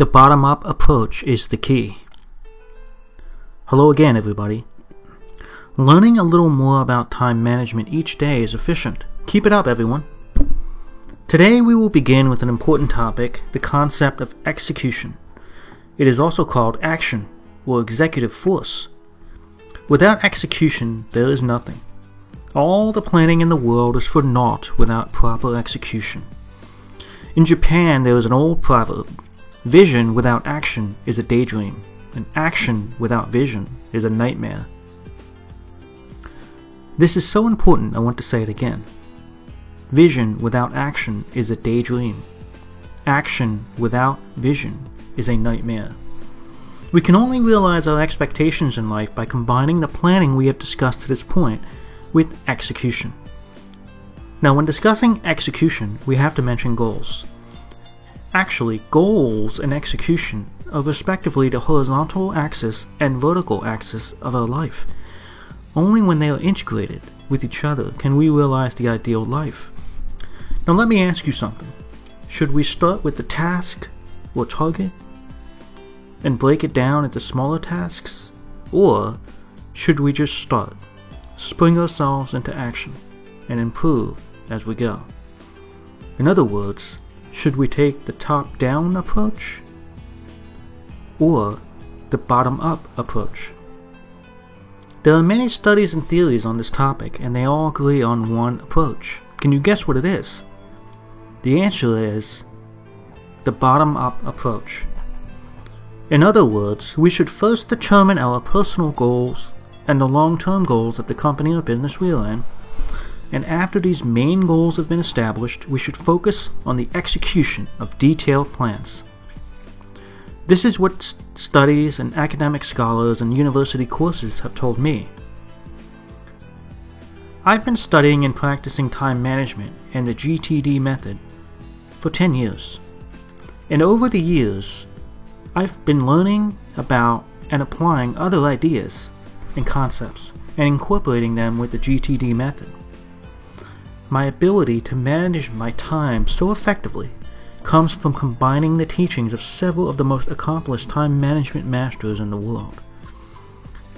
The bottom up approach is the key. Hello again, everybody. Learning a little more about time management each day is efficient. Keep it up, everyone. Today we will begin with an important topic the concept of execution. It is also called action or executive force. Without execution, there is nothing. All the planning in the world is for naught without proper execution. In Japan, there is an old proverb Vision without action is a daydream, and action without vision is a nightmare. This is so important, I want to say it again. Vision without action is a daydream. Action without vision is a nightmare. We can only realize our expectations in life by combining the planning we have discussed to this point with execution. Now, when discussing execution, we have to mention goals. Actually, goals and execution are respectively the horizontal axis and vertical axis of our life. Only when they are integrated with each other can we realize the ideal life. Now, let me ask you something. Should we start with the task or target and break it down into smaller tasks? Or should we just start, spring ourselves into action, and improve as we go? In other words, should we take the top down approach or the bottom up approach? There are many studies and theories on this topic, and they all agree on one approach. Can you guess what it is? The answer is the bottom up approach. In other words, we should first determine our personal goals and the long term goals of the company or business we are in. And after these main goals have been established, we should focus on the execution of detailed plans. This is what studies and academic scholars and university courses have told me. I've been studying and practicing time management and the GTD method for 10 years. And over the years, I've been learning about and applying other ideas and concepts and incorporating them with the GTD method. My ability to manage my time so effectively comes from combining the teachings of several of the most accomplished time management masters in the world.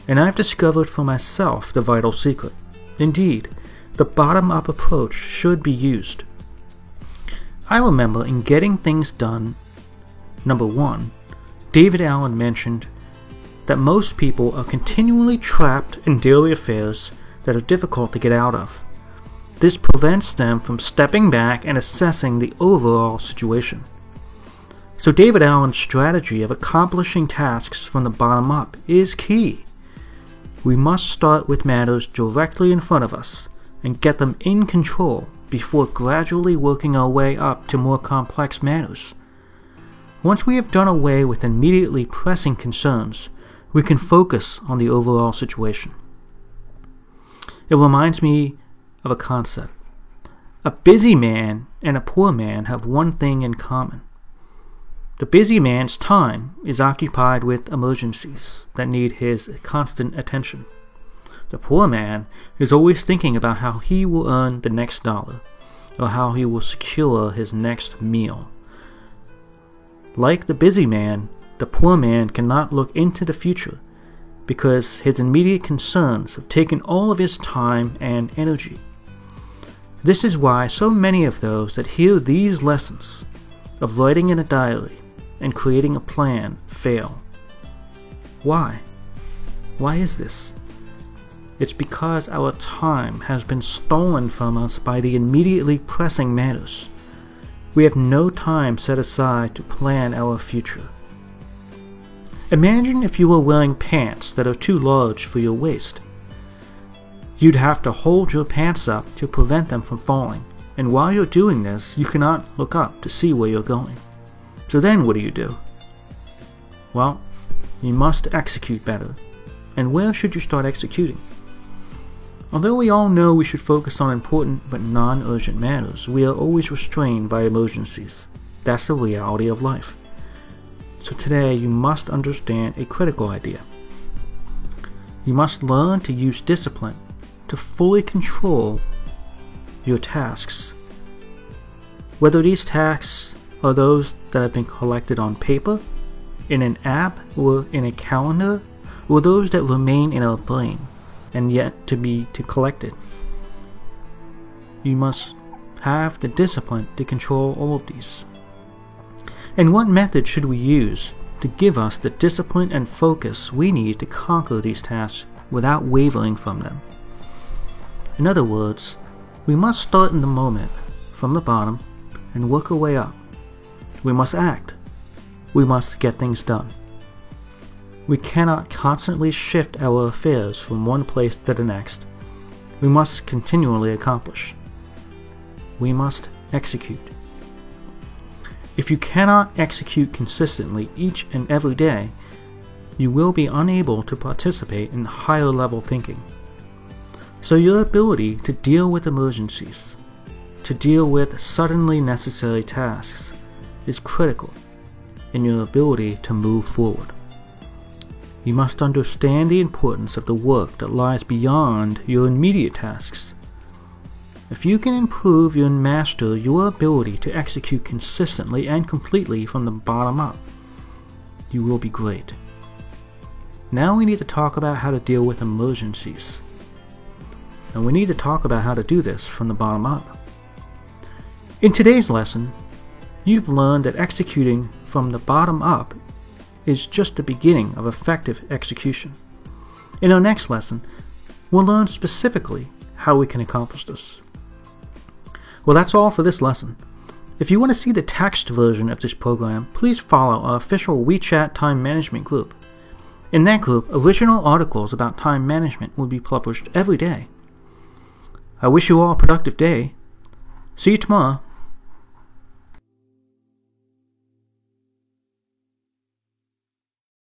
And I've discovered for myself the vital secret. Indeed, the bottom up approach should be used. I remember in getting things done, number one, David Allen mentioned that most people are continually trapped in daily affairs that are difficult to get out of. This prevents them from stepping back and assessing the overall situation. So, David Allen's strategy of accomplishing tasks from the bottom up is key. We must start with matters directly in front of us and get them in control before gradually working our way up to more complex matters. Once we have done away with immediately pressing concerns, we can focus on the overall situation. It reminds me of a concept. A busy man and a poor man have one thing in common. The busy man's time is occupied with emergencies that need his constant attention. The poor man is always thinking about how he will earn the next dollar or how he will secure his next meal. Like the busy man, the poor man cannot look into the future because his immediate concerns have taken all of his time and energy. This is why so many of those that hear these lessons of writing in a diary and creating a plan fail. Why? Why is this? It's because our time has been stolen from us by the immediately pressing matters. We have no time set aside to plan our future. Imagine if you were wearing pants that are too large for your waist. You'd have to hold your pants up to prevent them from falling, and while you're doing this, you cannot look up to see where you're going. So then what do you do? Well, you must execute better. And where should you start executing? Although we all know we should focus on important but non urgent matters, we are always restrained by emergencies. That's the reality of life. So today you must understand a critical idea. You must learn to use discipline to fully control your tasks. Whether these tasks are those that have been collected on paper in an app or in a calendar, or those that remain in our brain and yet to be to collected. You must have the discipline to control all of these. And what method should we use to give us the discipline and focus we need to conquer these tasks without wavering from them? In other words, we must start in the moment, from the bottom, and work our way up. We must act. We must get things done. We cannot constantly shift our affairs from one place to the next. We must continually accomplish. We must execute. If you cannot execute consistently each and every day, you will be unable to participate in higher level thinking. So, your ability to deal with emergencies, to deal with suddenly necessary tasks, is critical in your ability to move forward. You must understand the importance of the work that lies beyond your immediate tasks. If you can improve and master your ability to execute consistently and completely from the bottom up, you will be great. Now we need to talk about how to deal with emergencies. And we need to talk about how to do this from the bottom up. In today's lesson, you've learned that executing from the bottom up is just the beginning of effective execution. In our next lesson, we'll learn specifically how we can accomplish this. Well, that's all for this lesson. If you want to see the text version of this program, please follow our official WeChat time management group. In that group, original articles about time management will be published every day. I wish you all a productive day. See you tomorrow.